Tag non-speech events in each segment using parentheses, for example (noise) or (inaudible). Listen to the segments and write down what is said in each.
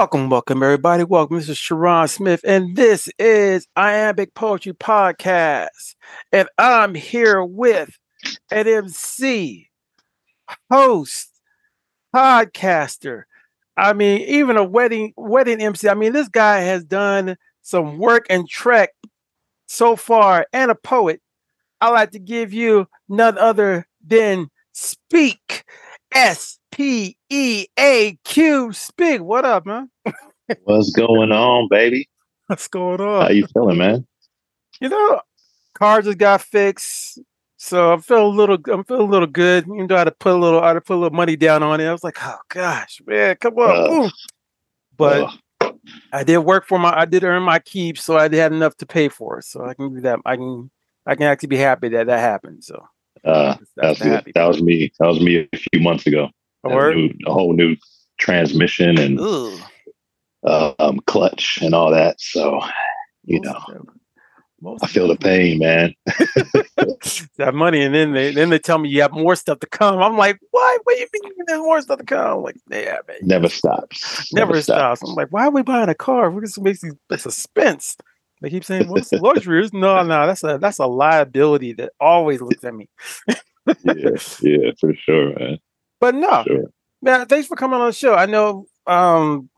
Welcome, welcome, everybody. Welcome. This is Sharon Smith, and this is Iambic Poetry Podcast. And I'm here with an MC, host, podcaster. I mean, even a wedding wedding MC. I mean, this guy has done some work and trek so far, and a poet. I'd like to give you none other than Speak. S P E A Q. Spig. What up, man? What's going on, baby? (laughs) What's going on? How you feeling, man? You know, car just got fixed. So I'm feeling a little I'm feeling a little good. Even though I had to put a little I had to put a little money down on it. I was like, oh gosh, man, come on. Uh, but uh, I did work for my I did earn my keep, so I had enough to pay for it. So I can do that. I can I can actually be happy that that happened. So uh, that's, that's that was me. That was me a few months ago. A, new, a whole new transmission and uh, um, clutch and all that. So, you Most know, most I feel the pain, man. (laughs) (laughs) that money, and then they then they tell me you have more stuff to come. I'm like, why? What do you mean there's more stuff to come? I'm like, yeah, man. Never stops. Never, Never stops. stops. I'm like, why are we buying a car? We're just makes these suspense. They keep saying, "What's the luxuries?" No, (laughs) no, that's a that's a liability that always looks at me. yeah, yeah, for sure, man. But no, sure. man, thanks for coming on the show. I know um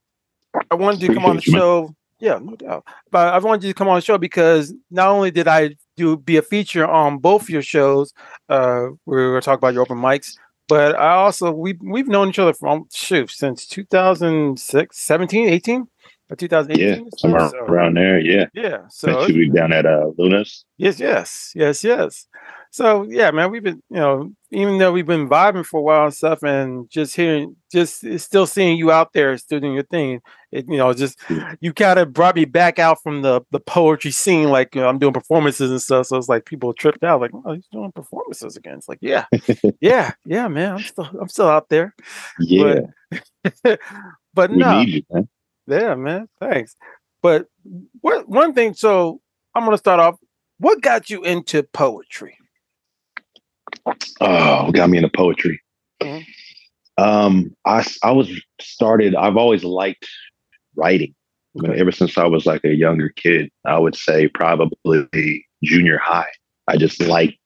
I wanted you to come on the show. Man. Yeah, no doubt. But I wanted you to come on the show because not only did I do be a feature on both your shows, uh, we were talking about your open mics, but I also we we've known each other from shoot since 2006, 17, 18. 2018. Yeah, somewhere so, around there. Yeah. Yeah. So we down at uh, Luna's. Yes, yes, yes, yes. So yeah, man, we've been, you know, even though we've been vibing for a while and stuff, and just hearing, just still seeing you out there, still doing your thing. It, you know, just you kind of brought me back out from the the poetry scene. Like you know, I'm doing performances and stuff, so it's like people tripped out, like, oh, he's doing performances again. It's like, yeah, (laughs) yeah, yeah, man, I'm still, I'm still out there. Yeah, (laughs) but, but no, you, man. Yeah, man. Thanks. But what one thing, so I'm gonna start off. What got you into poetry? Oh, got me into poetry. Mm-hmm. Um, I I was started. I've always liked writing. Okay. I mean, ever since I was like a younger kid, I would say probably junior high. I just liked.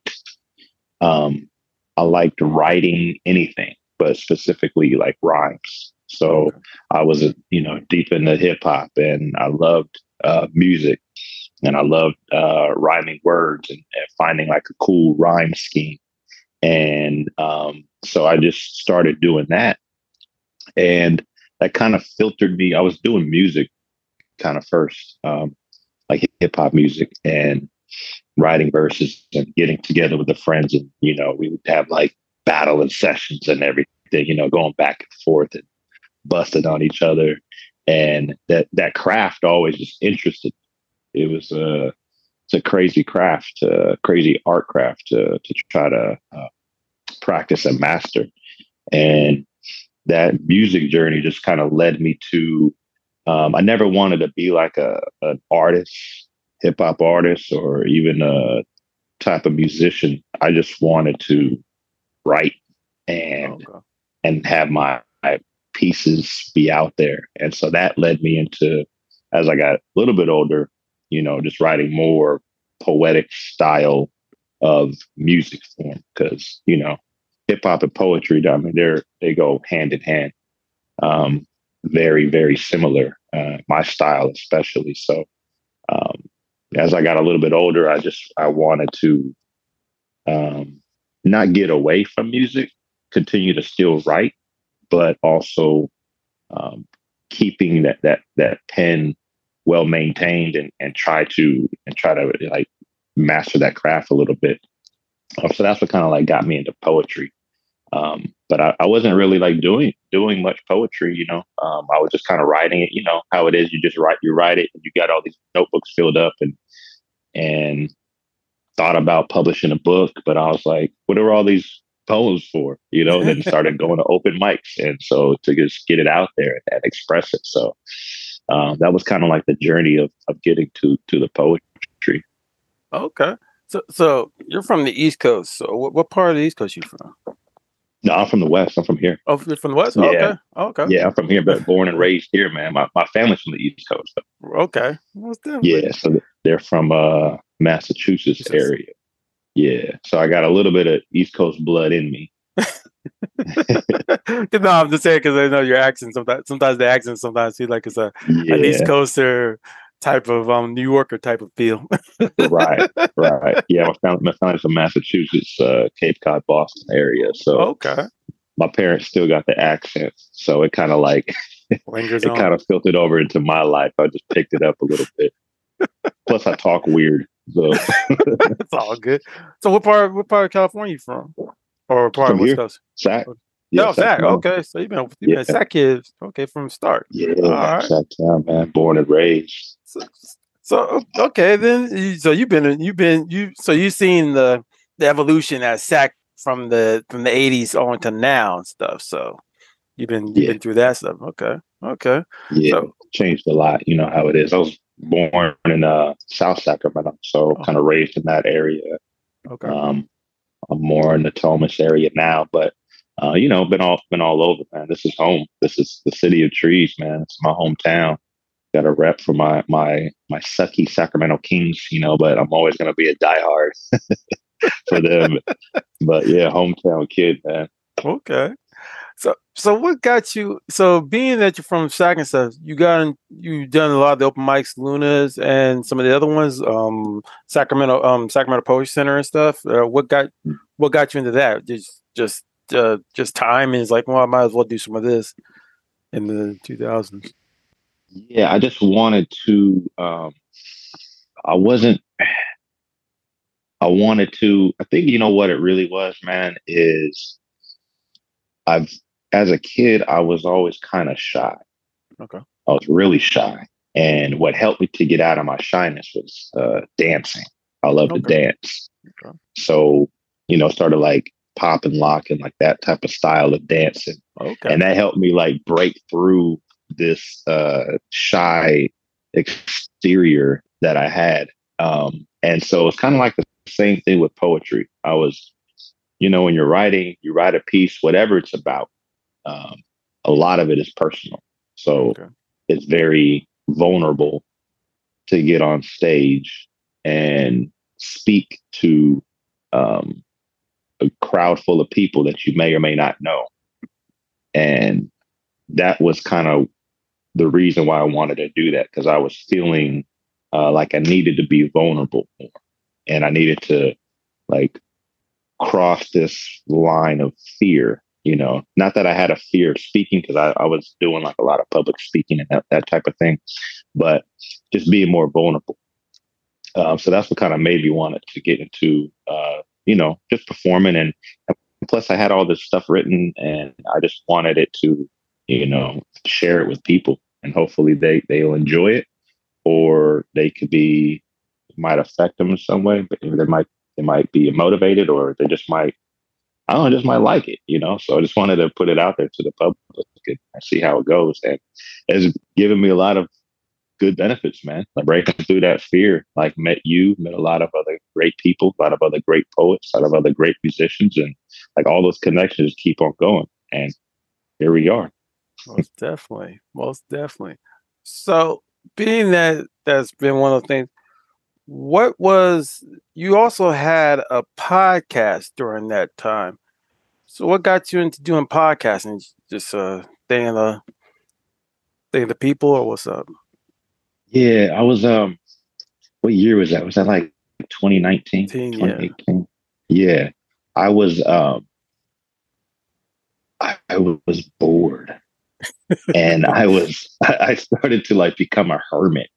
Um, I liked writing anything, but specifically like rhymes. So okay. I was, you know, deep into hip hop and I loved uh, music and I loved uh, rhyming words and, and, finding like a cool rhyme scheme. And um, so I just started doing that. And that kind of filtered me. I was doing music kind of first, um, like hip hop music and writing verses and getting together with the friends. And, you know, we would have like battling sessions and everything, you know, going back and forth. And busting on each other, and that that craft always just interested. It was a it's a crazy craft, uh, crazy art craft to to try to uh, practice and master, and that music journey just kind of led me to. Um, I never wanted to be like a an artist, hip hop artist, or even a type of musician. I just wanted to write and okay. and have my pieces be out there. And so that led me into, as I got a little bit older, you know, just writing more poetic style of music form because, you know, hip hop and poetry, I mean, they're, they go hand in hand. Um, very, very similar, uh, my style especially. So, um, as I got a little bit older, I just, I wanted to, um, not get away from music, continue to still write, but also um, keeping that that that pen well maintained and and try to and try to like master that craft a little bit. Um, so that's what kind of like got me into poetry. Um, but I, I, wasn't really like doing doing much poetry, you know. Um, I was just kind of writing it, you know, how it is. You just write, you write it, and you got all these notebooks filled up, and and thought about publishing a book, but I was like, what are all these poems for, you know, then (laughs) started going to open mics. And so to just get it out there and express it. So um, that was kind of like the journey of, of getting to, to the poetry. Okay. So, so you're from the East Coast. So what, what part of the East Coast you from? No, I'm from the West. I'm from here. Oh, you're from the West? Yeah. Okay. okay. Yeah, I'm from here, but born and raised here, man. My, my family's from the East Coast. Though. Okay. Yeah, so they're from uh Massachusetts yes. area. Yeah. So I got a little bit of East Coast blood in me. (laughs) (laughs) no, I'm just saying because I know your accent. Sometimes, sometimes the accent sometimes feel like it's a yeah. an East Coaster type of um New Yorker type of feel. (laughs) right, right. Yeah, my family, my family's from Massachusetts, uh, Cape Cod, Boston area. So okay, my parents still got the accent, so it kind of like (laughs) lingers. it kind of filtered over into my life. I just picked it up a little bit. Plus, I talk weird, so (laughs) it's all good. So, what part? What part of California you from? Or part from of West Coast? Sac. Yeah, oh, Sac. Okay, so you've been you've yeah. been Sac kids. Okay, from the start. Yeah, all right. Sac town, man. Born and raised. So, so okay, then so you've been you've been you so you've seen the the evolution at Sac from the from the eighties on to now and stuff. So you've been you've yeah. been through that stuff. Okay, okay. Yeah, so, changed a lot. You know how it is. I was born in uh, South Sacramento, so oh. kind of raised in that area. Okay. Um, I'm more in the Natomas area now, but uh, you know, been all been all over, man. This is home. This is the city of trees, man. It's my hometown. Got a rep for my my my sucky Sacramento Kings, you know, but I'm always gonna be a diehard (laughs) for them. but yeah, hometown kid, man. Okay. So so what got you so being that you're from Sac and stuff, you got you done a lot of the open mics, Lunas and some of the other ones, um Sacramento um Sacramento Poetry Center and stuff. Uh, what got what got you into that? Just just uh, just time is like, well, I might as well do some of this in the 2000s. Yeah, I just wanted to. Um, I wasn't. I wanted to. I think you know what it really was, man. Is I've as a kid, I was always kind of shy. Okay. I was really shy, and what helped me to get out of my shyness was uh, dancing. I love okay. to dance. Okay. So you know, started like pop and lock and like that type of style of dancing. Okay. And that helped me like break through this uh shy exterior that I had. Um and so it's kind of like the same thing with poetry. I was, you know, when you're writing, you write a piece, whatever it's about, um, a lot of it is personal. So okay. it's very vulnerable to get on stage and speak to um, a crowd full of people that you may or may not know. And that was kind of the reason why I wanted to do that because I was feeling uh, like I needed to be vulnerable more. And I needed to like cross this line of fear, you know, not that I had a fear of speaking because I, I was doing like a lot of public speaking and that, that type of thing, but just being more vulnerable. Um, so that's what kind of made me want to get into uh, you know, just performing. And, plus, I had all this stuff written, and I just wanted it to, you know, share it with people, and hopefully they they'll enjoy it, or they could be might affect them in some way, but they might they might be motivated, or they just might I don't know, just might like it, you know. So I just wanted to put it out there to the public and see how it goes. And it's given me a lot of good benefits, man. Like breaking through that fear, like met you, met a lot of other great people, a lot of other great poets, a lot of other great musicians, and like all those connections keep on going. And here we are. Most definitely. Most definitely. So being that that's been one of the things, what was you also had a podcast during that time. So what got you into doing podcasting? Just uh staying the staying the people or what's up? Yeah, I was um what year was that? Was that like 2019? 2018? Yeah. yeah. I was um I, I was bored. And I was (laughs) I started to like become a hermit.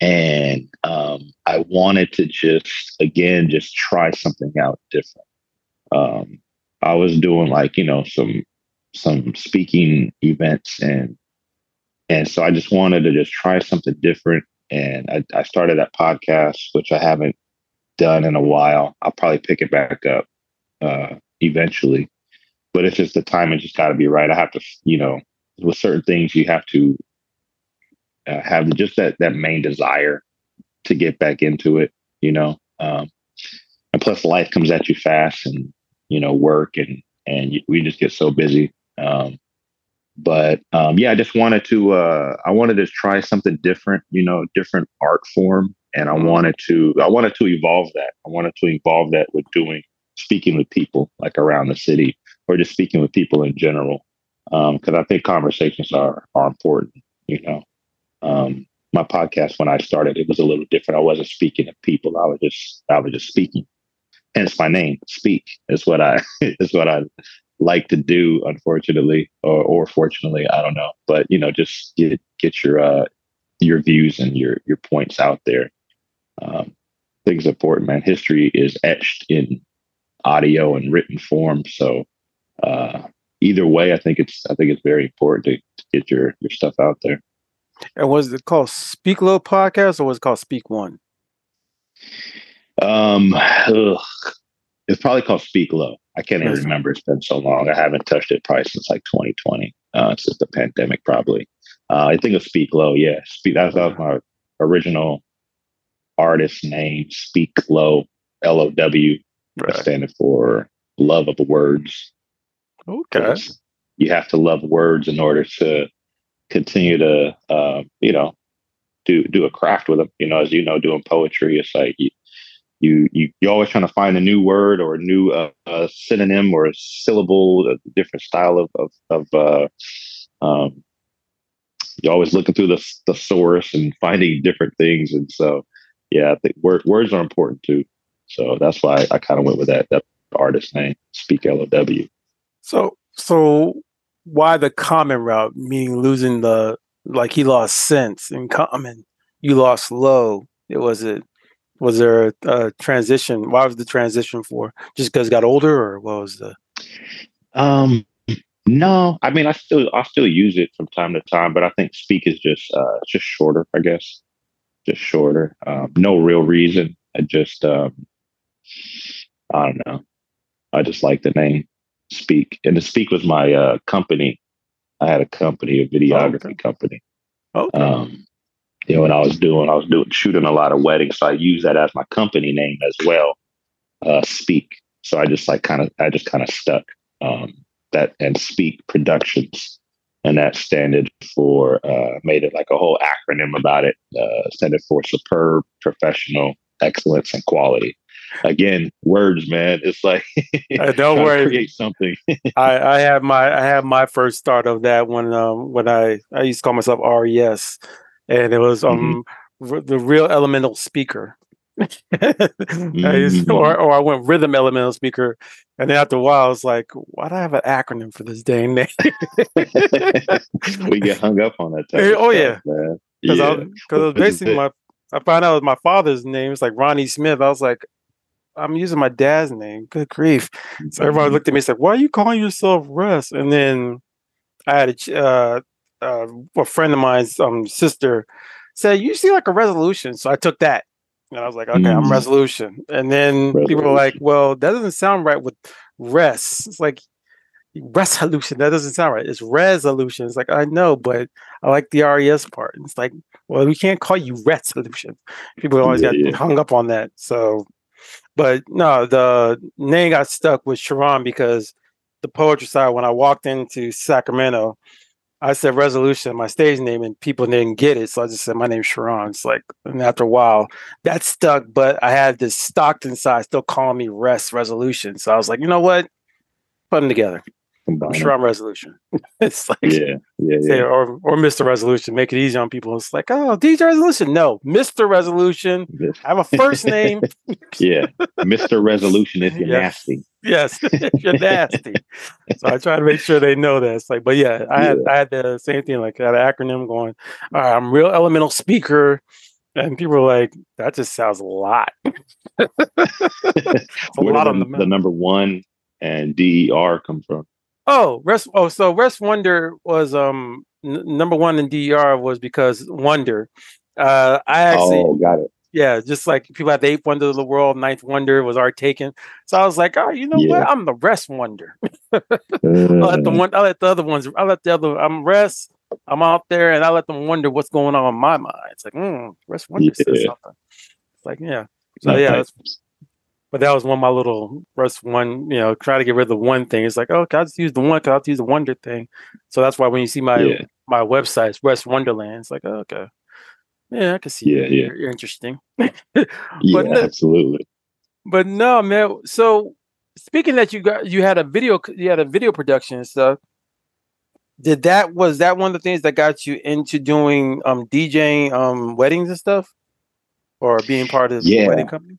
And um I wanted to just again just try something out different. Um I was doing like, you know, some some speaking events and and so I just wanted to just try something different. And I, I started that podcast, which I haven't done in a while. I'll probably pick it back up uh, eventually. But it's just the timing just got to be right. I have to, you know, with certain things, you have to uh, have just that that main desire to get back into it, you know. Um, and plus, life comes at you fast, and you know, work and and we just get so busy. Um, but um, yeah, I just wanted to uh, I wanted to try something different, you know, different art form, and I wanted to I wanted to evolve that. I wanted to evolve that with doing speaking with people like around the city or just speaking with people in general because um, I think conversations are are important. You know, um, my podcast when I started it was a little different. I wasn't speaking to people. I was just I was just speaking. Hence my name, Speak, is what I (laughs) is what I like to do, unfortunately, or, or fortunately, I don't know. But you know, just get get your uh, your views and your your points out there. Um, things important, man. History is etched in audio and written form, so uh, either way, I think it's I think it's very important to, to get your your stuff out there. And was it called Speak Low Podcast or was it called Speak One? Um, ugh. it's probably called Speak Low. I can't even remember. It's been so long. I haven't touched it probably since like 2020. Uh, since the pandemic, probably. Uh, I think of Speak Low. Yeah, Speak. That was my original artist name. Speak Low. L O W. Right. Standing for love of words. Okay. You have to love words in order to continue to, uh, you know, do do a craft with them. You know, as you know, doing poetry, it's like you you you you're always trying to find a new word or a new uh, uh, synonym or a syllable, a different style of of, of uh, um, you're always looking through the the source and finding different things. And so, yeah, I think word, words are important too. So that's why I, I kind of went with that that artist name, Speak L O W. So so why the common route, meaning losing the like he lost sense in common, you lost low. It was it was there a, a transition? Why was the transition for? Just because got older, or what was the? Um, no, I mean I still I still use it from time to time, but I think speak is just uh just shorter, I guess, just shorter. Um, no real reason. I just um, I don't know. I just like the name Speak, and to Speak was my uh, company. I had a company, a videography oh, okay. company. Okay. Um, you know, when I was doing, I was doing shooting a lot of weddings, so I use that as my company name as well. Uh, Speak. So I just like kind of, I just kind of stuck um, that and Speak Productions, and that standard for uh, made it like a whole acronym about it. Uh, standard for superb, professional, excellence, and quality again, words, man. It's like (laughs) uh, don't worry, create something. (laughs) I, I have my I have my first start of that when um when I I used to call myself RES, and it was um mm-hmm. r- the real elemental speaker. mm-hmm. (laughs) I used, or or I went rhythm elemental speaker, and then after a while, I was like, "Why do I have an acronym for this dang name?" we get hung up on that. oh yeah, because yeah. I, I was basically my I found out my father's name. It's like Ronnie Smith. I was like, I'm using my dad's name. Good grief. So everybody looked at me and said, Why are you calling yourself Russ? And then I had a, uh, uh, a friend of mine's um, sister said, You see like a resolution. So I took that. And I was like, Okay, mm. I'm resolution. And then resolution. people were like, Well, that doesn't sound right with rest. It's like resolution. That doesn't sound right. It's resolution. It's like, I know, but I like the RES part. And It's like, well, we can't call you resolution. People always yeah, got yeah. hung up on that. So but no, the name got stuck with Sharon because the poetry side, when I walked into Sacramento, I said resolution, my stage name, and people didn't get it. So I just said my name's Sharon. It's like, and after a while, that stuck. But I had this Stockton side still calling me Rest Resolution. So I was like, you know what? Put them together. Combine Sharon Resolution. (laughs) it's like, yeah, yeah, yeah. or, or Mr. Resolution, make it easy on people. It's like, oh, DJ Resolution. No, Mr. Resolution. I have a first (laughs) name. yeah, Mr. Resolution if you're (laughs) yes. nasty. Yes, if you're nasty. so I try to make sure they know that. It's like, but yeah, I yeah. had I had the same thing, like I had an acronym going. All right, I'm real elemental speaker. And people are like, that just sounds a lot. a lot on the, the number one and DER come from? Oh, rest. Oh, so Rest Wonder was um n- number one in DER was because Wonder. Uh, I actually oh, got it. Yeah, just like people had the eighth wonder of the world, ninth wonder was our taken. So I was like, oh, you know yeah. what? I'm the rest wonder. uh, (laughs) I'll let the one. I let the other ones. I let the other. I'm rest. I'm out there, and I let them wonder what's going on in my mind. It's like, mm, rest wonder yeah. says something. It's like, yeah. So yeah, but that was one of my little Russ one, you know, try to get rid of the one thing. It's like, oh, I'll just use the one, because I'll use the wonder thing. So that's why when you see my yeah. my website, it's Russ Wonderland, it's like, oh, okay. Yeah, I can see. Yeah, yeah. You're, you're interesting. (laughs) yeah, no, absolutely. But no, man. So speaking that you got you had a video you had a video production and stuff. Did that was that one of the things that got you into doing um DJing um weddings and stuff? Or being part of yeah. the wedding company?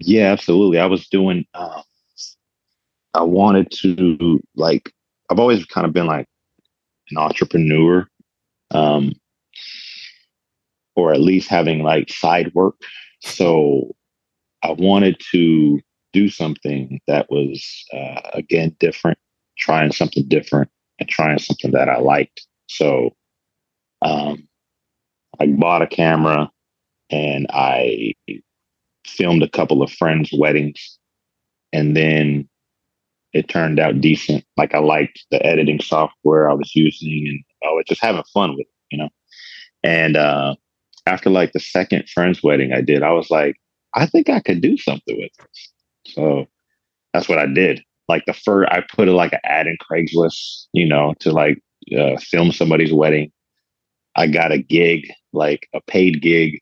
Yeah, absolutely. I was doing uh, I wanted to like I've always kind of been like an entrepreneur. Um or at least having like side work. So I wanted to do something that was uh, again different, trying something different and trying something that I liked. So um, I bought a camera and I filmed a couple of friends' weddings, and then it turned out decent. Like I liked the editing software I was using, and I was just having fun with it, you know. And uh, after like the second friend's wedding I did, I was like, I think I could do something with this. So that's what I did. Like the first, I put a, like an ad in Craigslist, you know, to like uh, film somebody's wedding. I got a gig, like a paid gig.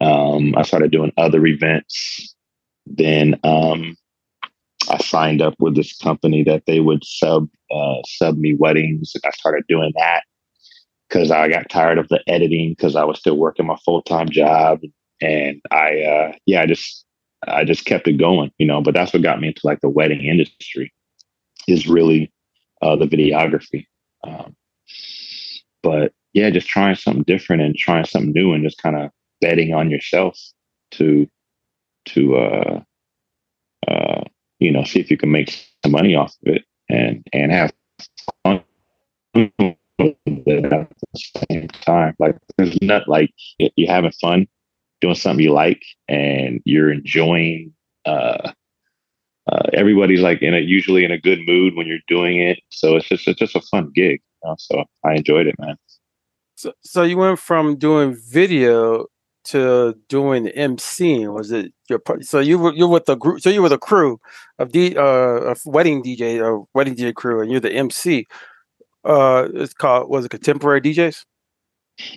Um, I started doing other events. Then um, I signed up with this company that they would sub uh, sub me weddings. I started doing that because I got tired of the editing because I was still working my full time job, and I uh, yeah, I just I just kept it going, you know. But that's what got me into like the wedding industry is really uh, the videography. Um, but yeah, just trying something different and trying something new, and just kind of betting on yourself to to uh, uh, you know see if you can make some money off of it and and have fun at the same time. Like there's not like you're having fun doing something you like and you're enjoying uh, uh, everybody's like in a usually in a good mood when you're doing it. So it's just it's just a fun gig. You know? So I enjoyed it, man. So so you went from doing video to doing MC. Was it your so you were you're with the group so you were the crew of the uh of wedding DJ or wedding DJ crew and you're the MC uh it's called was it contemporary DJs?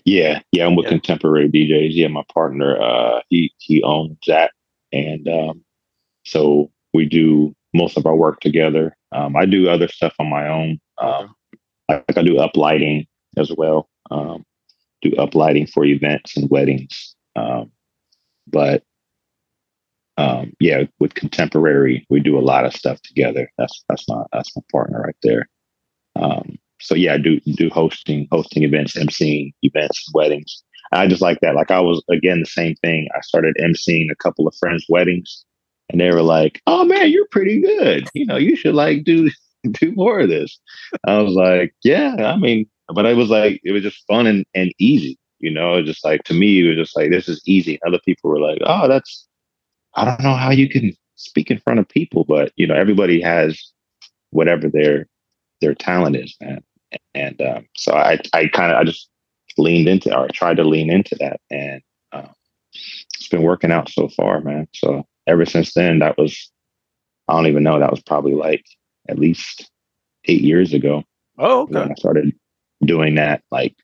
Yeah, yeah, I'm with yeah. contemporary DJs. Yeah, my partner, uh he he owns that. And um so we do most of our work together. Um I do other stuff on my own. Um like I do up lighting as well. Um do uplighting for events and weddings. Um but um yeah, with contemporary, we do a lot of stuff together. That's that's my that's my partner right there. Um so yeah, I do do hosting, hosting events, emceeing events, weddings. I just like that. Like I was again the same thing. I started emceeing a couple of friends' weddings, and they were like, "Oh man, you're pretty good. You know, you should like do (laughs) do more of this." I was like, "Yeah, I mean," but it was like it was just fun and, and easy. You know, just like to me, it was just like this is easy. Other people were like, "Oh, that's I don't know how you can speak in front of people," but you know, everybody has whatever their their talent is, man and um, so I I kind of I just leaned into or tried to lean into that, and um, it's been working out so far, man. So ever since then, that was I don't even know that was probably like at least eight years ago. Oh, okay. When I started doing that like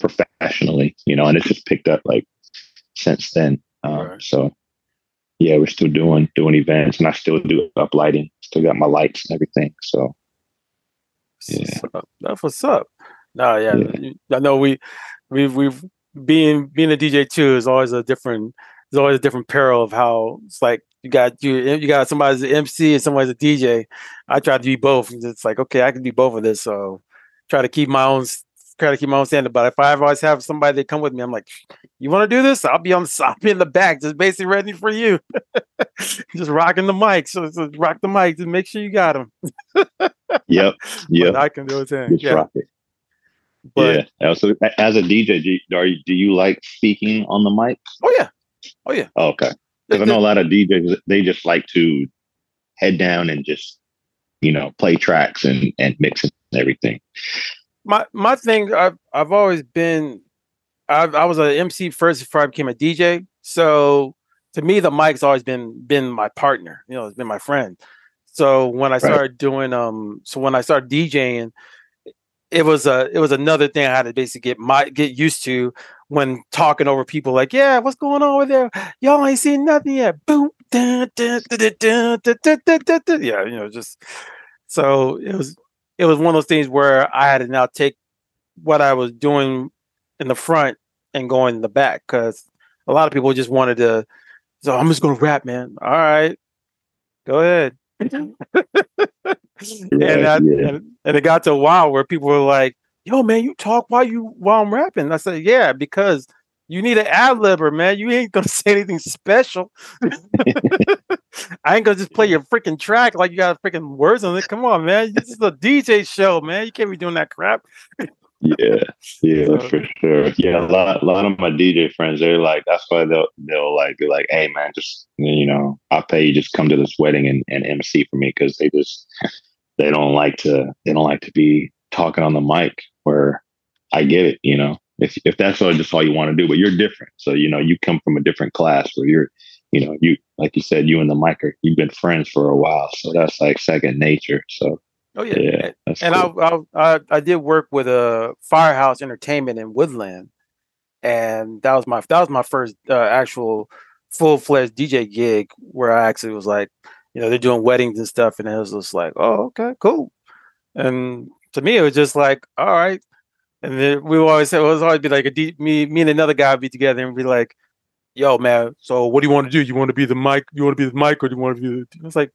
professionally, you know, and it's just picked up like since then. Um, right. So yeah, we're still doing doing events, and I still do up lighting. Still got my lights and everything. So yeah. That's what's up. No, yeah. yeah. I know we we've we've being being a DJ too is always a different there's always a different peril of how it's like you got you you got somebody's an MC and somebody's a DJ. I try to be both. It's like okay, I can do both of this. So try to keep my own try to keep my own standard. But if I always have somebody that come with me, I'm like, you want to do this? I'll be on the (laughs) I'll be in the back, just basically ready for you. (laughs) just rocking the mic. So, rock the mic. Just make sure you got them. (laughs) yep. Yep. I can do it. Then. yeah. Rock it. But, yeah. So as a DJ, do you, are you, do you like speaking on the mic? Oh yeah. Oh yeah. Oh, okay. Because I know a lot of DJs they just like to head down and just you know play tracks and and mix and everything my my thing I've I've always been I I was an MC first before I became a DJ. So to me the mic's always been been my partner. You know, it's been my friend. So when I started right. doing um, so when I started DJing, it was a it was another thing I had to basically get my get used to when talking over people like, yeah, what's going on over there? Y'all ain't seen nothing yet. Boom. Dun, dun, dun, yeah, you know, just so it was it was one of those things where I had to now take what I was doing in the front and going in the back because a lot of people just wanted to. So I'm just gonna rap, man. All right, go ahead. (laughs) and, yeah. and, and it got to a while where people were like, "Yo, man, you talk while you while I'm rapping." I said, "Yeah, because you need an ad libber, man. You ain't gonna (laughs) say anything special. I ain't gonna just play your freaking track like you got freaking words on it. Come on, man. This is a DJ show, man. You can't be doing that crap." yeah, yeah, so, for sure. Yeah, a lot, a lot of my DJ friends, they're like, that's why they'll, they'll like be like, hey man, just you know, I'll pay you, just come to this wedding and, and MC for me because they just they don't like to they don't like to be talking on the mic. Where I get it, you know, if if that's all just all you want to do, but you're different, so you know, you come from a different class where you're, you know, you like you said, you and the mic are you've been friends for a while, so that's like second nature. So Oh yeah, yeah and cool. I, I I did work with a Firehouse Entertainment in Woodland, and that was my that was my first uh, actual full fledged DJ gig where I actually was like, you know, they're doing weddings and stuff, and it was just like, oh okay, cool. And to me, it was just like, all right. And then we always say it was always be like a D, me me and another guy would be together and be like, yo man, so what do you want to do? You want to be the mic? You want to be the mic, or do you want to be? The, it's like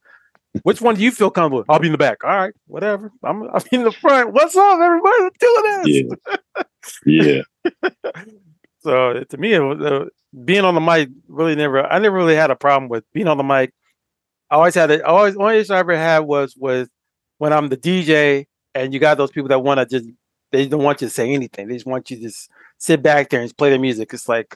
which one do you feel comfortable? With? I'll be in the back. All right, whatever. I'm I'm in the front. What's up, everybody? Let's do this. Yeah. yeah. (laughs) so to me, it was, uh, being on the mic really never. I never really had a problem with being on the mic. I always had it. Always, only issue I ever had was was when I'm the DJ and you got those people that want to just they don't want you to say anything. They just want you to just sit back there and just play the music. It's like,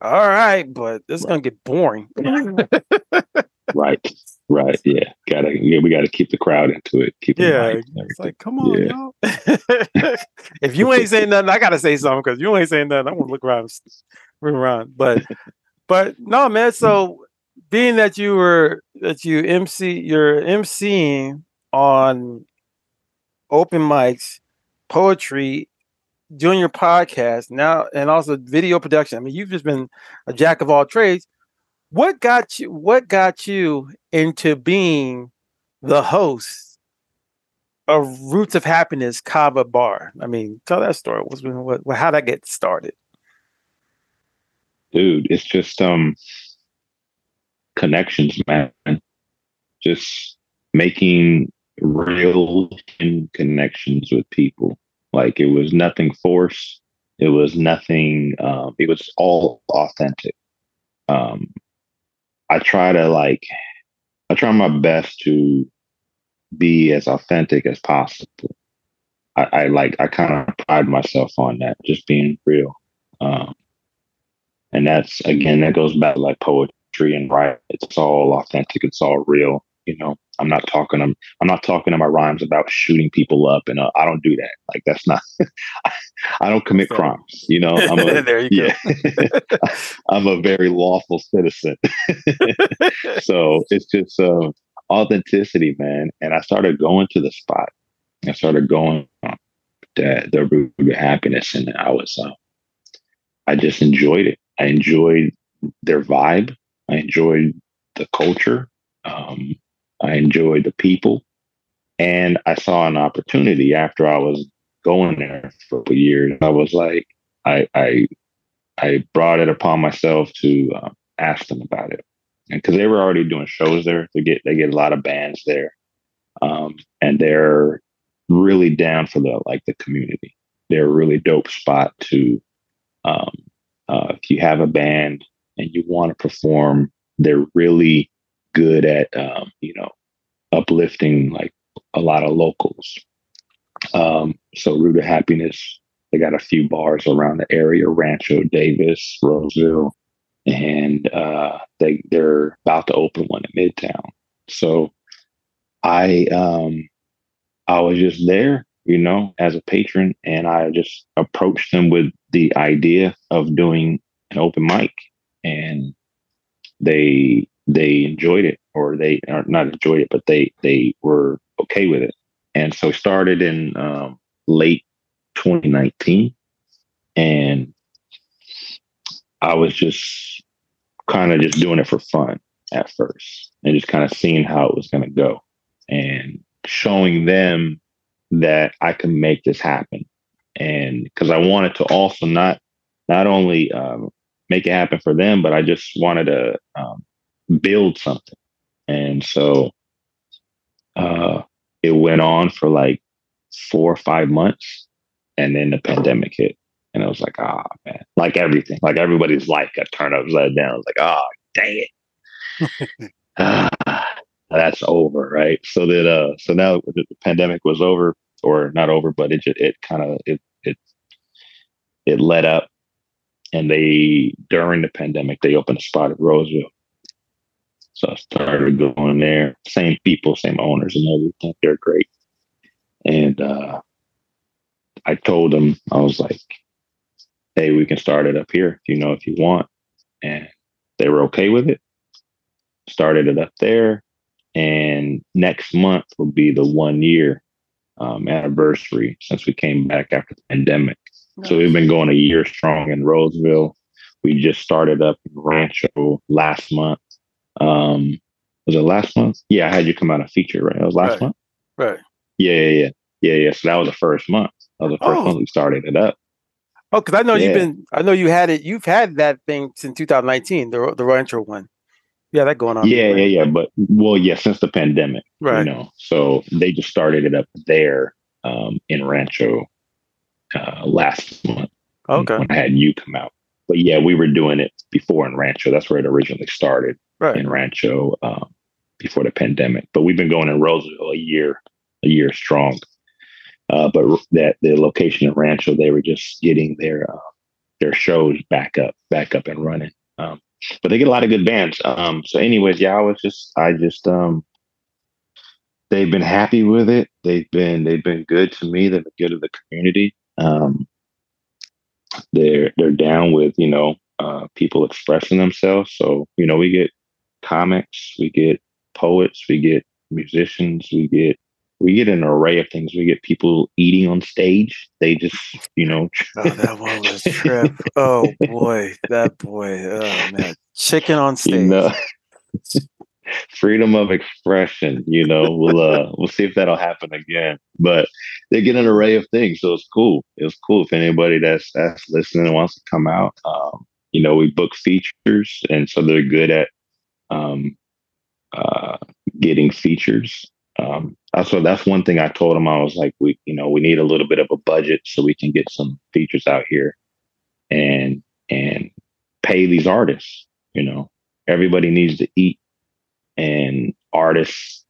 all right, but this is gonna get boring (laughs) right, right, yeah. Gotta, yeah, we got to keep the crowd into it. Keep yeah, it's like, come on, yeah. y'all. (laughs) if you ain't saying (laughs) nothing, I gotta say something because you ain't saying nothing. I'm gonna look around, look around. But, but no, man. So, mm. being that you were that you MC, you're MCing on open mics, poetry, doing your podcast now, and also video production. I mean, you've just been a jack of all trades what got you what got you into being the host of Roots of Happiness Kava Bar? I mean, tell that story. What's what, what how did I get started? Dude, it's just um connections, man. Just making real connections with people. Like it was nothing forced. It was nothing. Um, it was all authentic. Um, I try to like I try my best to be as authentic as possible. I, I like I kind of pride myself on that, just being real. Um, and that's again that goes back like poetry and writing. It's all authentic. It's all real. You know, I'm not talking. I'm I'm not talking in my rhymes about shooting people up, and uh, I don't do that. Like that's not. (laughs) I don't commit crimes. You know, I'm a, (laughs) there you yeah, go. (laughs) I'm a very lawful citizen. so it's just uh, authenticity, man. And I started going to the spot. I started going uh, the the root of happiness, and I was, uh, I just enjoyed it. I enjoyed their vibe. I enjoyed the culture. Um, I enjoyed the people. And I saw an opportunity after I was going there for years. I was like, I, I, I brought it upon myself to uh, ask them about it, and because they were already doing shows there, they get they get a lot of bands there, um, and they're really down for the like the community. They're a really dope spot to, um, uh, if you have a band and you want to perform, they're really good at um, you know uplifting like a lot of locals. Um, so Root of Happiness, they got a few bars around the area, Rancho Davis, Roseville, and uh, they they're about to open one in Midtown. So I um I was just there, you know, as a patron, and I just approached them with the idea of doing an open mic. and they they enjoyed it or they are not enjoyed it, but they they were okay with it. And so started in um, late 2019, and I was just kind of just doing it for fun at first, and just kind of seeing how it was going to go, and showing them that I can make this happen, and because I wanted to also not not only um, make it happen for them, but I just wanted to um, build something. And so uh, it went on for like four or five months. And then the pandemic hit. And I was like, ah, oh, man, like everything, like everybody's life got turned upside down. I was like, oh, dang it. ah, (laughs) (sighs) that's over. Right. So that, uh, so now the pandemic was over or not over, but it, it kind of, it, it, it let up and they during the pandemic they opened a spot at Roseville. So I started going there. Same people, same owners, and everything. They're great. And uh, I told them I was like, "Hey, we can start it up here, you know, if you want." And they were okay with it. Started it up there, and next month will be the one year um, anniversary since we came back after the pandemic. So we've been going a year strong in Roseville. We just started up in Rancho last month. Um, was it last month? Yeah, I had you come out and feature, right? It was last right. month. Right. Yeah, yeah, yeah, yeah, yeah. So that was the first month. That was the first oh. month we started it up. Oh, because I know yeah. you've been. I know you had it. You've had that thing since 2019, the the Rancho one. Yeah, that going on. Yeah, yeah, yeah. But well, yeah, since the pandemic, right? You know, so they just started it up there um, in Rancho uh, last month. Okay. When I had you come out. But yeah, we were doing it before in Rancho. That's where it originally started right. in Rancho um, before the pandemic. But we've been going in Roseville a year, a year strong. Uh, but that the location in Rancho, they were just getting their uh, their shows back up, back up and running. Um, but they get a lot of good bands. Um, so, anyways, yeah, I was just, I just, um, they've been happy with it. They've been, they've been good to me. They've been good to the community. Um, they're they're down with you know uh, people expressing themselves. So you know we get comics, we get poets, we get musicians, we get we get an array of things. We get people eating on stage. They just, you know. (laughs) oh, that one was a trip. Oh boy, that boy. Oh man, chicken on stage. (laughs) You know, freedom of expression. You know, we'll uh, (laughs) we'll see if that'll happen again. But they get an array of things, so it's cool. It's cool if anybody that's that's listening wants to come out. Um, you know, we book features, and so they're good at um, uh, getting features. Um, so that's one thing I told them. I was like, we, you know, we need a little bit of a budget so we can get some features out here, and and pay these artists. You know, everybody needs to eat and artists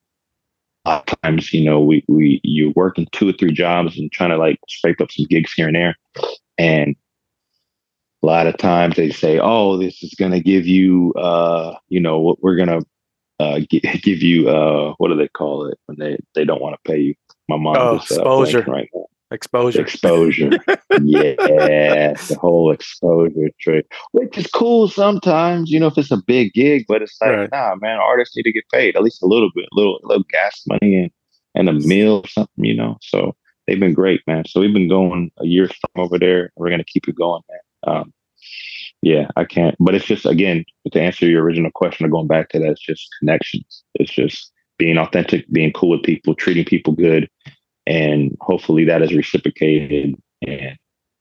a lot of times you know we we you're working two or three jobs and trying to like scrape up some gigs here and there. And a lot of times they say oh this is going to give you uh you know what we're going to uh (laughs) give you uh what do they call it when they they don't want to pay you? My mom oh, is, uh, exposure. Right now Exposure. Exposure. yeah. The whole exposure trick, which is cool sometimes, you know, if it's a big gig, but it's like, right. nah, man, artists need to get paid at least a little bit, a little, little gas money and, and a meal or something, you know. So they've been great, man. So we've been going a year from over there. We're going to keep it going, man. Um, yeah, I can't, but it's just, again, to answer your original question or going back to that, it's just connections. It's just being authentic, being cool with people, treating people good and hopefully that is reciprocated and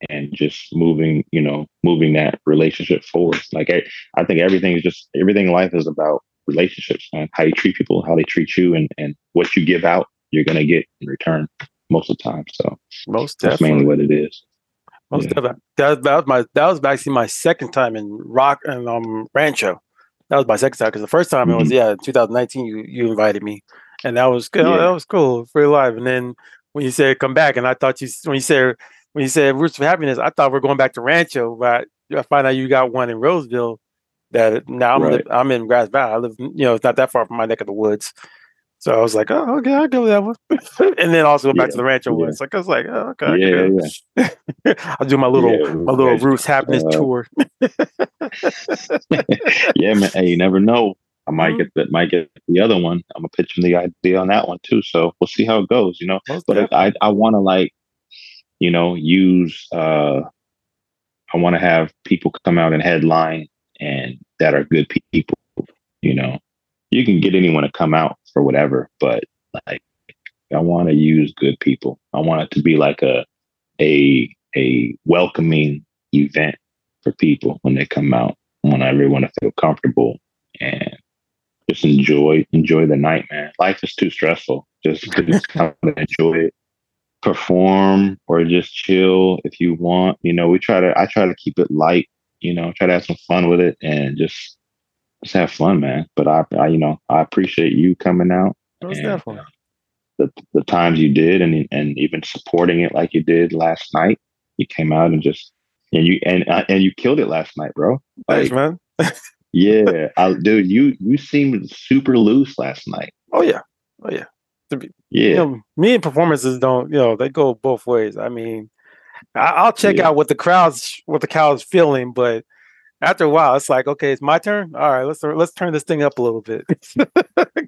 and just moving you know moving that relationship forward like i, I think everything is just everything in life is about relationships and how you treat people how they treat you and and what you give out you're going to get in return most of the time so most that's mainly what it is most yeah. definitely. That, that was my that was actually my second time in rock and um rancho that was my second time because the first time mm-hmm. it was mm-hmm. yeah 2019 you you invited me and that was good yeah. that was cool free live and then when you said come back, and I thought you when you said when you said roots for happiness, I thought we are going back to Rancho, but I find out you got one in Roseville. That now I'm right. I'm in Grass Valley. I live, you know, it's not that far from my neck of the woods. So I was like, oh, okay, I'll go with that one. (laughs) and then also go back Yeah, to the rancho yeah. one. So I was like, oh, okay. Yeah, it. (laughs) I'll do my little Yeah, my little yeah. Roots Happiness Uh, tour. (laughs) yeah, man. Hey, you never know. I might Mhm. get the might get the other one. I'm gonna pitch him the idea on that one too. So we'll see how it goes. You know, Most but definitely. I I want to like, you know, use. uh I want to have people come out and headline and that are good people. You know, you can get anyone to come out for whatever, but like, I want to use good people. I want it to be like a a a welcoming event for people when they come out. When I want everyone to feel comfortable and just enjoy enjoy the night, man. Life is too stressful. Just, (laughs) just kind of enjoy it. Perform or just chill if you want. You know, we try to I try to keep it light, you know, try to have some fun with it and just just have fun, man. But I, I you know, I appreciate you coming out Most definitely. the the times you did and and even supporting it like you did last night. You came out and just and you and uh, and you killed it last night, bro. Thanks, Like, man. (laughs) yeah, I, dude, you you seemed super loose last night. Oh yeah. Oh yeah. You Yeah, know, me and performances don't, you know, they go both ways. I mean, I, I'll check Yeah. out what the crowd's what the crowd's feeling, but after a while, it's like, okay, it's my turn. All right, let's let's turn this thing up a little bit. (laughs)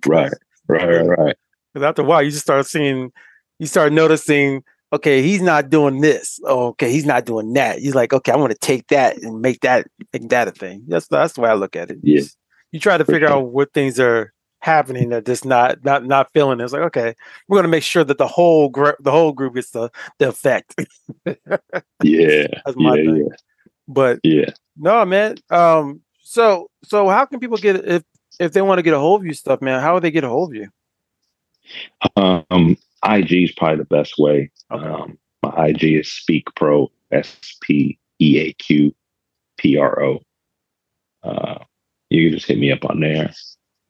right, right, right, right. Because after a while, you just start seeing, you start noticing, okay, he's not doing this. Oh, okay, he's not doing that. He's like, okay, I want to take that and make that make that a thing. That's that's the way I look at it. Yeah. You try to figure out what things are happening that just not not not feeling. it. It's like, okay, we're gonna make sure that the whole gr- the whole group gets the the effect. (laughs) Yeah, That's my yeah, thing. But yeah, yeah. no, man. Um, so so how can people get if if they want to get a hold of you stuff, man? How would they get a hold of you? Um, IG is probably the best way. Okay. Um, my IG is Speak Pro, S P E A Q P R O. Uh, you can just hit me up on there.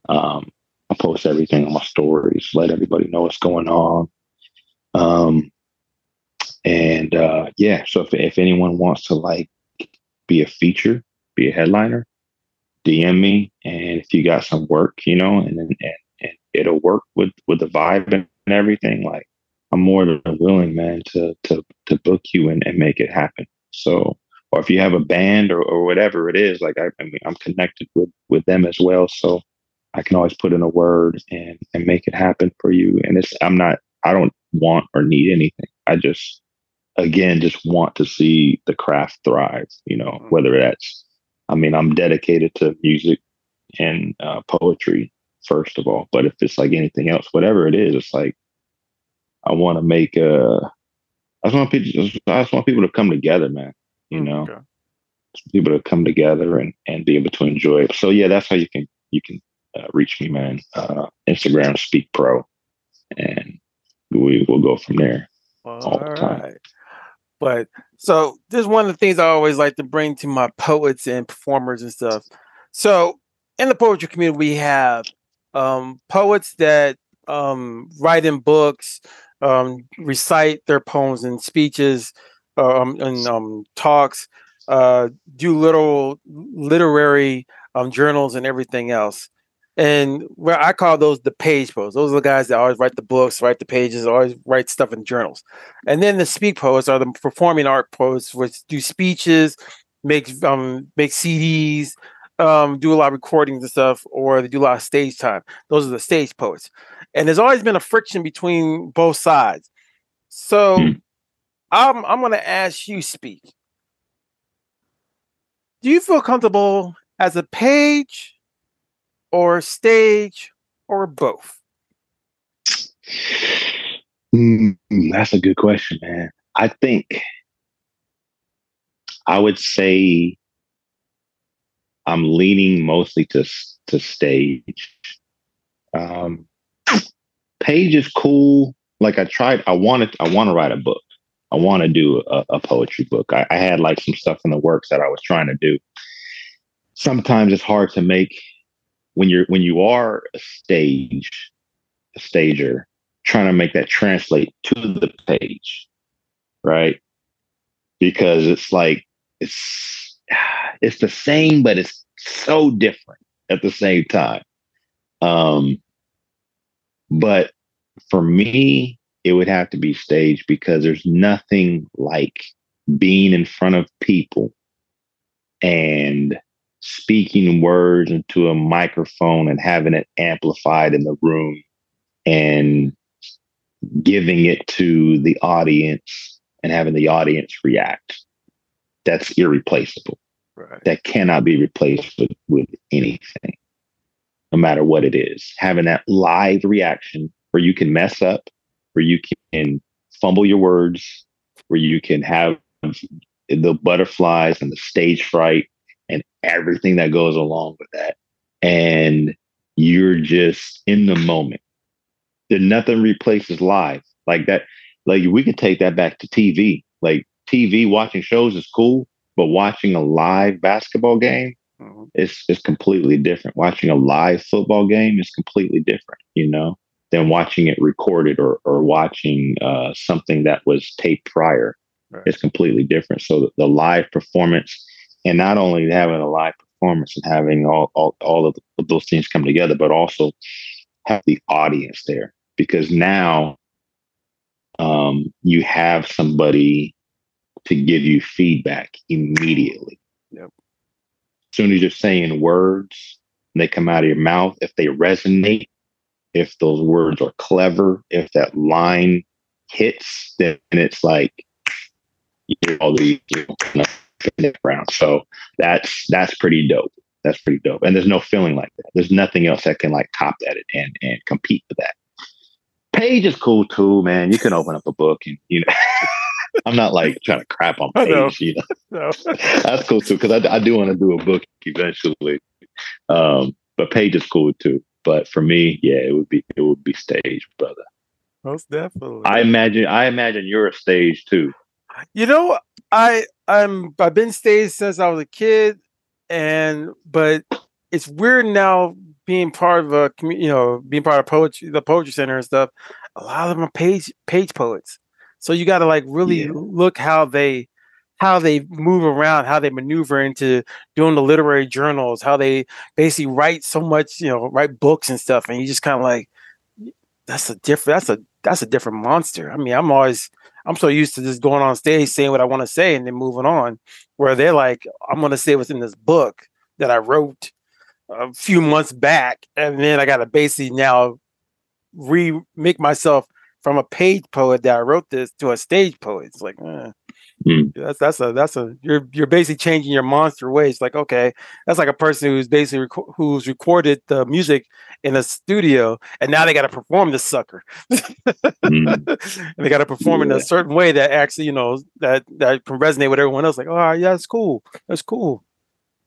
Um, I post everything on my stories, let everybody know what's going on. Um, and uh, yeah, so if, if anyone wants to like be a feature, be a headliner, DM me. And if you got some work, you know, and and, and it'll work with with the vibe and everything, like I'm more than willing, man, to to to book you and, and make it happen. So or if you have a band or, or whatever it is, like I, I mean I'm connected with with them as well. So I can always put in a word and and make it happen for you. And it's I'm not I don't want or need anything. I just again just want to see the craft thrive, you know, Mhm. whether that's I mean, I'm dedicated to music and uh, poetry first of all. But if it's like anything else, whatever it is, it's like I want to make uh I just want people I just want people to come together, man. You Mm, know, okay. people to come together and and be able to enjoy it. So yeah, that's how you can you can uh, reach me, man. Uh, Instagram Speak Pro, and we will go from there. All the time. right. But so this is one of the things I always like to bring to my poets and performers and stuff. So in the poetry community, we have um, poets that um, write in books, um, recite their poems in speeches, um, and um, talks, uh, do little literary um, journals and everything else. And where I call those the page poets. Those are the guys that always write the books, write the pages, always write stuff in journals. And then the speak poets are the performing art poets, which do speeches, make um make CDs, um, do a lot of recordings and stuff, or they do a lot of stage time. Those are the stage poets. And there's always been a friction between both sides. So Hmm. I'm I'm gonna ask you, speak. Do you feel comfortable as a page or stage or both? Mm, that's a good question, man. I think I would say I'm leaning mostly to to stage. Um, page is cool. Like I tried, I wanted, I want to write a book. I want to do a, a poetry book. I, I had like some stuff in the works that I was trying to do. Sometimes it's hard to make when you're when you are a stage, a stager, trying to make that translate to the page, right? Because it's like it's (sighs) it's the same, but it's so different at the same time. Um, But for me, it would have to be staged because there's nothing like being in front of people and speaking words into a microphone and having it amplified in the room and giving it to the audience and having the audience react. That's irreplaceable. Right. That cannot be replaced with, with anything, no matter what it is. Having that live reaction where you can mess up, where you can fumble your words, where you can have the butterflies and the stage fright and everything that goes along with that. And you're just in the moment. That nothing replaces live like that. Like we could take that back to TV. Like TV watching shows is cool, but watching a live basketball game mm-hmm. is is completely different. Watching a live football game is completely different. You know, than watching it recorded or or watching uh, something that was taped prior. Right. It's completely different. So the, live performance and not only having a live performance and having all, all, all of, of those things come together, but also have the audience there because now um, you have somebody to give you feedback immediately. Yep. As soon as you're saying words, they come out of your mouth, if they resonate, if those words are clever, if that line hits, then it's like you all the you know, around. So that's that's pretty dope. That's pretty dope. And there's no feeling like that. There's nothing else that can like top that and and compete with that. Page is cool too, man. You can open up a book and you know. (laughs) I'm not like trying to crap on page, know. you know. (laughs) No. (laughs) That's cool too because I, I do want to do a book eventually. Um, but page is cool too. But for me, yeah, it would be it would be stage, brother. Most definitely. I imagine I imagine you're a stage too. You know, I I'm I've been stage since I was a kid, and but it's weird now being part of a you know being part of poetry the poetry center and stuff. A lot of them are page page poets, so you got to like really yeah. look how they how they move around, how they maneuver into doing the literary journals, how they basically write so much, you know, write books and stuff, and you just kind of like that's a different that's a that's a different monster. I mean, I'm always I'm so used to just going on stage saying what I want to say and then moving on. Where they're like, I'm going to say what's in this book that I wrote a few months back, and then I got to basically now remake myself from a page poet that I wrote this to a stage poet. It's like, eh. Mm. That's that's a that's a you're you're basically changing your monster ways. Like okay, that's like a person who's basically rec- who's recorded the music in a studio, and now they got to perform the sucker, mm. (laughs) and they got to perform yeah. in a certain way that actually you know that that can resonate with everyone else. Like oh yeah, that's cool, that's cool.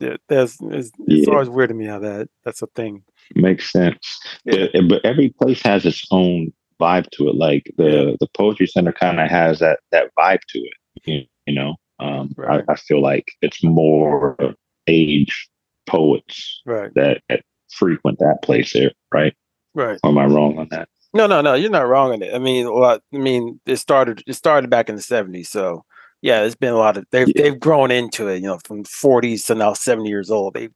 Yeah, that's it's, yeah. it's always weird to me how that that's a thing. Makes sense, yeah. but, but every place has its own vibe to it. Like the the poetry center kind of has that that vibe to it you, know, um, right. I, I, feel like it's more age poets right. that, that frequent that place there, right? Right. Or am I wrong on that? No, no, no. You're not wrong on it. I mean, well, I mean, it started. It started back in the '70s, so yeah, there's been a lot of they've yeah. they've grown into it. You know, from 40s to now 70 years old. They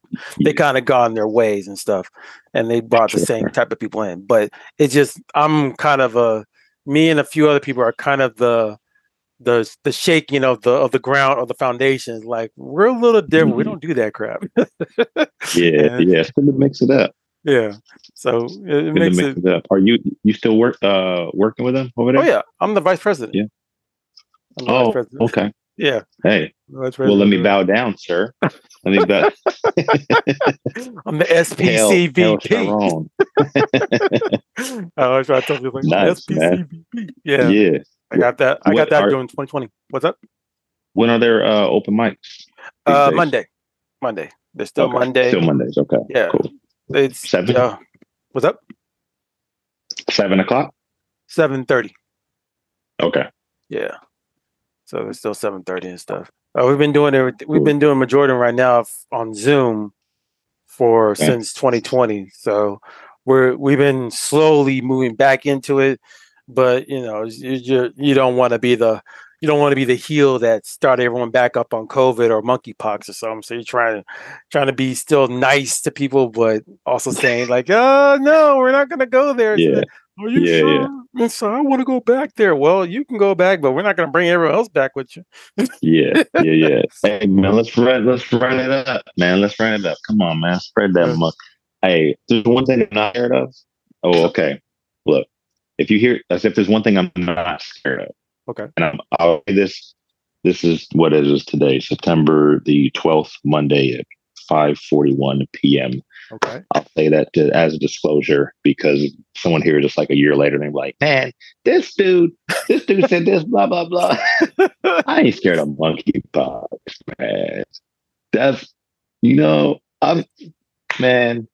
they kind of gone their ways and stuff, and they brought the same type of people in. But it's just I'm kind of a me and a few other people are kind of the the the shaking of the of the ground or the foundations. Like we're a little different. Mm-hmm. We don't do that crap. (laughs) yeah, and, yeah. To mix it up. Yeah. So it, it makes it, it, up. Are you you still work uh working with them over there? Oh yeah, I'm the vice president. Yeah. Oh, okay. Yeah. Hey. Well, let me bow down, sir. Let me bow. (laughs) I'm the SPCVP. Hail, hail I always try to tell you like nice, SPCVP. Yeah. Yeah. I got that. I got that are, during 2020. What's up? When are there uh, open mics? Uh, Monday. Monday. They're still okay. Monday. Still Mondays. Okay. Yeah. Cool. It's seven. Uh, what's up? Seven o'clock. Seven thirty. Okay. Yeah. So it's still seven thirty and stuff. Uh, we've been doing it. We've been doing Majority right now on Zoom for okay. since 2020. So we're we've been slowly moving back into it but you know you you don't want to be the you don't want to be the heel that started everyone back up on COVID or monkeypox or something. So you're trying to trying to be still nice to people, but also saying like, "Oh no, we're not going to go there." Yeah. Are you Yeah, sure? And so I want to go back there. Well, you can go back, but we're not going to bring everyone else back with you. Yeah, (laughs) yeah, yeah. hey man, let's run let's run it up, man. Let's run it up. Come on, man. Spread that Yeah. muck. Hey, there's one thing I'm not scared of. Oh, okay. Look, if you hear as if there's one thing I'm not scared of. Okay. And I'm I'll say this this is what it is today, September the twelfth, Monday at five forty one PM. Okay. I'll say that to, as a disclosure because someone here just like a year later they're like, man, this dude, this dude said this, blah, blah, blah. (laughs) I ain't scared of monkeypox, man. That's, you know, I'm, man,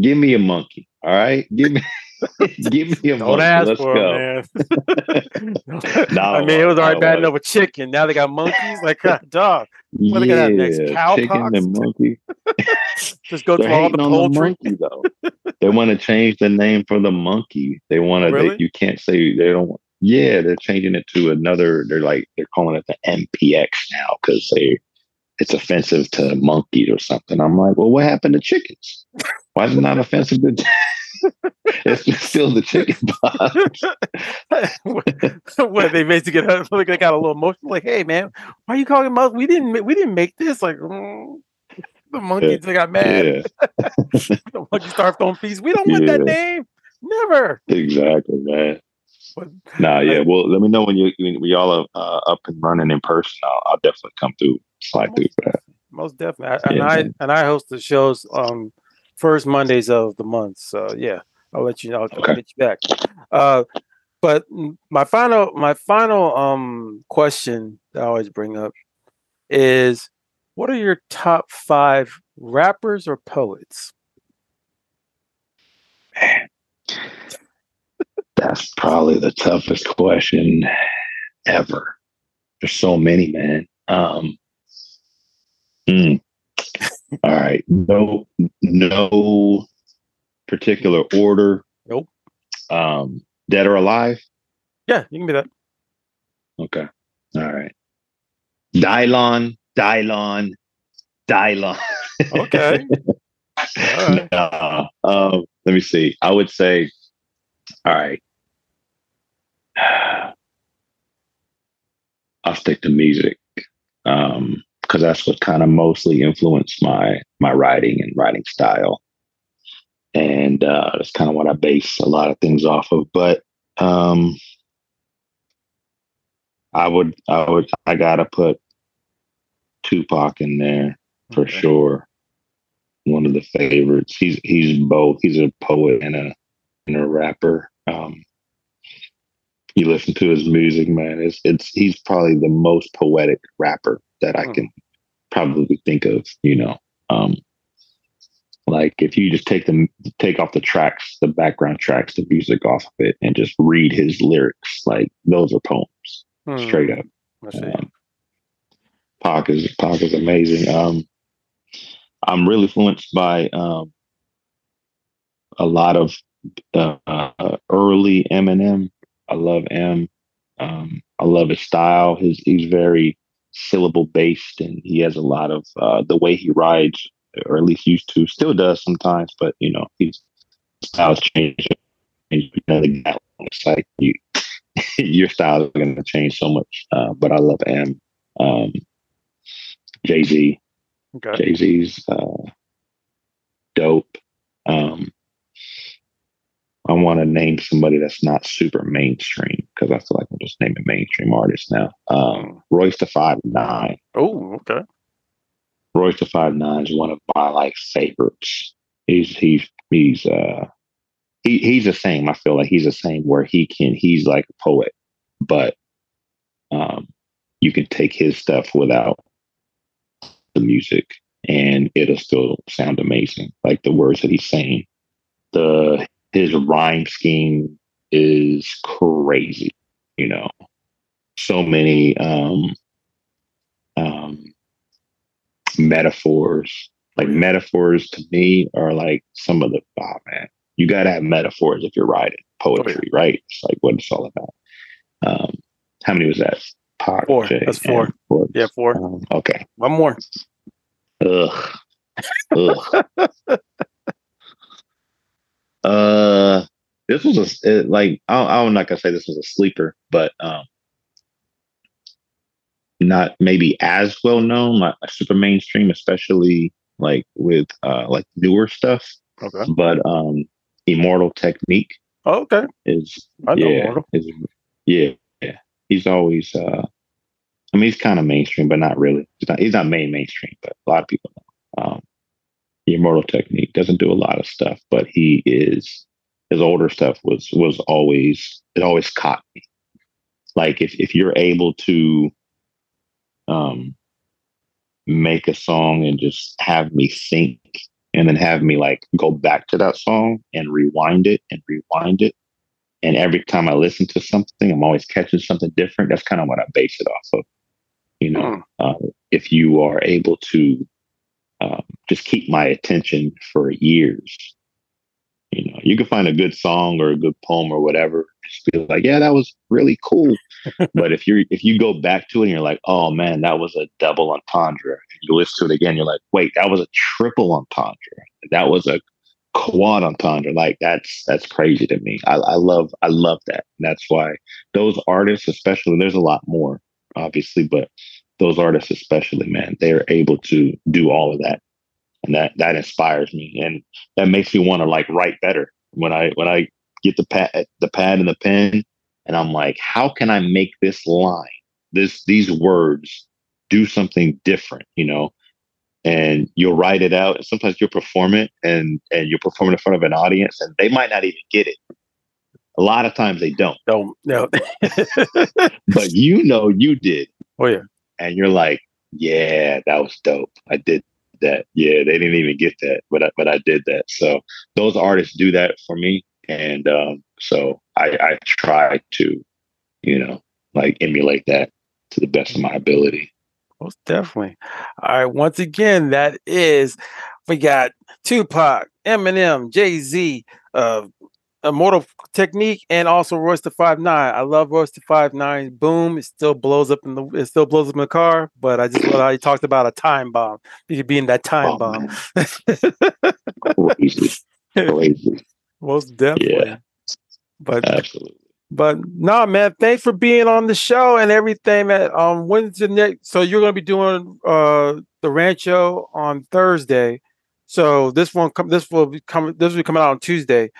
give me a monkey. All right. Give me, (laughs) give me a Don't ask Let's for go. it, man. (laughs) (laughs) No, I mean, it was already no, bad enough with chicken. Now they got monkeys. Like, God, dog, What they got out next? Yeah, chicken and monkey. just go through all the on the monkey though. they want to change the name for the monkey. They want to. Really? you can't say they don't. want- Yeah, they're changing it to another. They're like they're calling it the MPX now because they it's offensive to monkeys or something. I'm like, well, what happened to chickens? Why is it not offensive to? It's just still the chicken pox. (laughs) what they basically got, like, they got a little emotional. Like, hey man, why are you calling monkey? We didn't we didn't make this. Like, mm. the monkeys they got mad. Yeah, (laughs) The monkeys start throwing fees. We don't want that name. Never. exactly, man. But Nah, yeah. Well, let me know when you when we all are uh, up and running in person. I'll, I'll definitely come through, slide through for that. most definitely. I, and Yeah, I man. and I host the shows um first Mondays of the month. So yeah, I'll let you know. I'll, Okay. get you back. Uh, but my final my final um question that I always bring up is, what are your top five rappers or poets? That's probably the toughest question ever. There's so many, man. Um, hmm. All right. No, no particular order. Nope. Um, dead or alive? Yeah, you can be that. Okay. All right. Dylon, Dylon, Dylon. Okay. (laughs) All right. Nah, um, let me see. I would say, all right. (sighs) I'll stick to music um, because that's what kind of mostly influenced my my writing and writing style, and uh, that's kind of what I base a lot of things off of. But um, I would, I would, I gotta put Tupac in there for Okay. sure. One of the favorites. He's he's both. He's a poet and a and a rapper. Um, you listen to his music, man. It's it's he's probably the most poetic rapper that I Hmm. can probably think of. You know, um, like if you just take them take off the tracks, the background tracks, the music off of it, and just read his lyrics, like those are poems, Hmm, straight up. Um, Pac is Pac is amazing. Um, I'm really influenced by um, a lot of uh, uh, early Eminem. I love Em. Um, I love his style. His he's very syllable based, and he has a lot of uh, the way he rides, or at least used to, still does sometimes. But you know, his style's changed. And you know, the guy, it's like you, (laughs) your style is going to change so much. Uh, but I love Em. Um, Jay Z. Okay. Jay Z's uh, dope. Um, I want to name somebody that's not super mainstream because I feel like I'm just naming mainstream artists now. Um, Royce the Five Nine. Oh, okay. Royce the Five Nine is one of my like favorites. He's he's he's uh he he's the same. I feel like he's the same where he can he's like a poet, but um you can take his stuff without the music and it'll still sound amazing. Like the words that he's saying. The his rhyme scheme is crazy, you know. So many um um metaphors. Like metaphors to me are like some of the oh man. You gotta have metaphors if you're writing poetry, right? It's like what it's all about. Um how many was that? Pac, Four. That's four. four. Yeah, four. Um, okay. One more. Ugh. Ugh. (laughs) uh, this was a it, like I, I'm not gonna say this was a sleeper, but um, not maybe as well known, like super mainstream, especially like with uh like newer stuff. Okay. But um, Immortal Technique Oh, okay. is I know yeah, Immortal. is, yeah, yeah. He's always uh, I mean, he's kind of mainstream, but not really. He's not he's not main mainstream, but a lot of people know. Um, the Immortal Technique doesn't do a lot of stuff, but he is his older stuff was was always it always caught me. Like if if you're able to um make a song and just have me think and then have me like go back to that song and rewind it and rewind it. And every time I listen to something, I'm always catching something different. That's kind of what I base it off of. You know, uh, if you are able to um, just keep my attention for years, you know, you can find a good song or a good poem or whatever. Just be like, yeah, that was really cool. (laughs) but if you if you go back to it and you're like, oh man, that was a double entendre, and you listen to it again, you're like, wait, that was a triple entendre. That was a quad entendre. Like that's that's crazy to me. I, I love I love that. And that's why those artists, especially, there's a lot more, obviously, but those artists especially, man, they're able to do all of that. And that that inspires me. And that makes me want to like write better. When I when I get the pad the pad and the pen and I'm like, how can I make this line, this these words do something different, you know? And you'll write it out, and sometimes you'll perform it, and and you'll perform in front of an audience, and they might not even get it. A lot of times they don't, Don't no. (laughs) but you know you did, oh yeah. And you're like, yeah, that was dope. I did that. Yeah, they didn't even get that, but I, but I did that. So those artists do that for me, and um, so I, I try to, you know, like emulate that to the best of my ability. Most definitely. All right. Once again, that is we got Tupac, Eminem, Jay Z, uh, Immortal Technique, and also Royce the Five Nine. I love Royce the Five Nine. Boom! It still blows up in the it still blows up in the car. But I just love how he talked about a time bomb. You could be in that time Oh, bomb. (laughs) Crazy, crazy, Most definitely. Yeah. But absolutely. But no, man, thanks for being on the show and everything. That um, when's the next? So you're gonna be doing uh the Rancho on Thursday. So this one come. This will be coming. This will be coming out on Tuesday.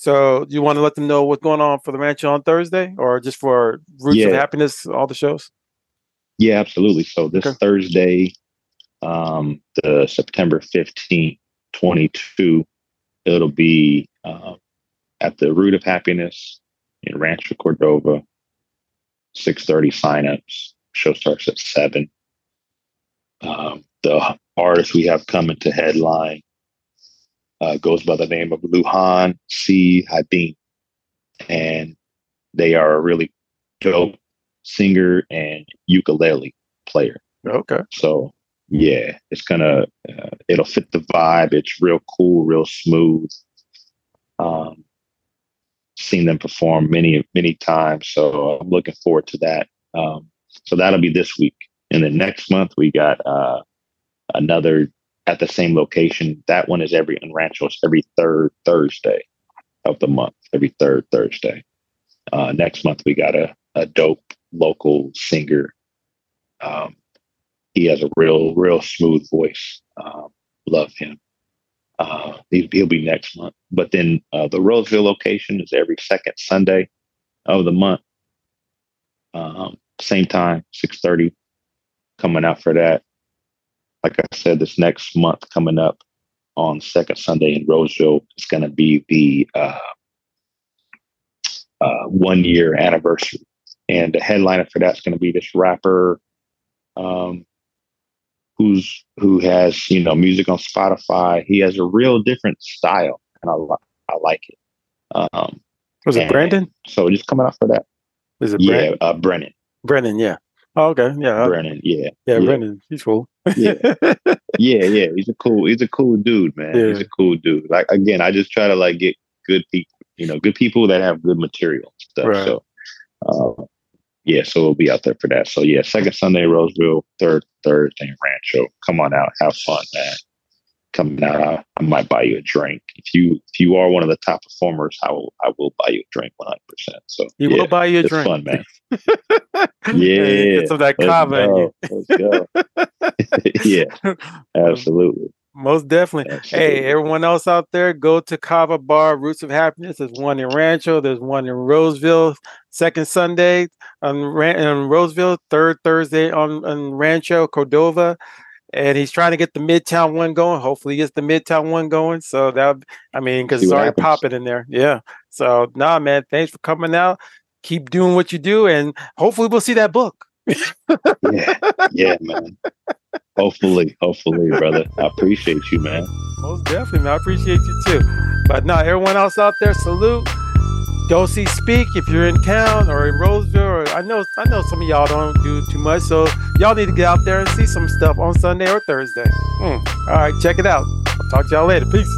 So you want to let them know what's going on for the Rancho on Thursday, or just for Roots of Happiness, all the shows. Yeah, absolutely. So this Okay. Thursday, um, the September 15th, 22, it'll be um, at the Root of Happiness in Rancho Cordova, 6.30 signups. Show starts at 7. Um, the artists we have coming to headline uh, goes by the name of Luhan C. Hadin. And they are a really dope singer and ukulele player. Okay. So yeah, it's gonna uh, it'll fit the vibe. It's real cool, real smooth. Um, seen them perform many many times, so I'm looking forward to that. Um, so that'll be this week, and then next month we got uh, another at the same location. That one is every in Ranchos every third Thursday of the month, every third Thursday. Uh, next month we got a a dope local singer. Um, he has a real, real smooth voice. Um, love him. Uh, he, he'll be next month. But then uh, the Roseville location is every second Sunday of the month. Um, same time, six thirty. Coming out for that. Like I said, this next month coming up on second Sunday in Roseville is going to be the uh, uh, one year anniversary, and the headliner for that's going to be this rapper. Um, who's who has you know music on Spotify. He has a real different style, and I li- I like it. Um, Was it Brandon? So just coming out for that. Is it Yeah, uh, Brennan. Brennan, yeah. Oh, okay. Yeah. Brennan. Yeah, yeah, yeah. Brennan. He's cool. Yeah. (laughs) yeah, yeah. He's a cool. He's a cool dude, man. He's a cool dude. Like again, I just try to like get good people. You know, good people that have good material stuff. Right. So, uh, yeah. So we'll be out there for that. So yeah, second Sunday Roseville, third Thursday Rancho. Come on out, have fun, man. Coming out, I, I, might buy you a drink. If you if you are one of the top performers, I will I will buy you a drink one hundred percent. So he yeah, will buy you a drink. Fun, man. (laughs) yeah, some of that go. (laughs) (laughs) yeah, absolutely. Most definitely. Absolutely. Hey, everyone else out there, go to Kava Bar, Roots of Happiness. There's one in Rancho. There's one in Roseville. Second Sunday on, Ran- Roseville. Third Thursday on, on Rancho, Cordova and he's trying to get the Midtown one going. Hopefully, he gets the Midtown one going. So that, I mean, because it's already popping in there. Yeah. So, nah, man, thanks for coming out. Keep doing what you do, and hopefully, we'll see that book. yeah, yeah, man. Hopefully, hopefully, brother. I appreciate you, man. Most definitely, man. I appreciate you too. But now, everyone else out there, salute. Go see Speak if you're in town or in Roseville. Or I know I know some of y'all don't do too much, so y'all need to get out there and see some stuff on Sunday or Thursday. Hmm. All right, check it out. I'll talk to y'all later. Peace.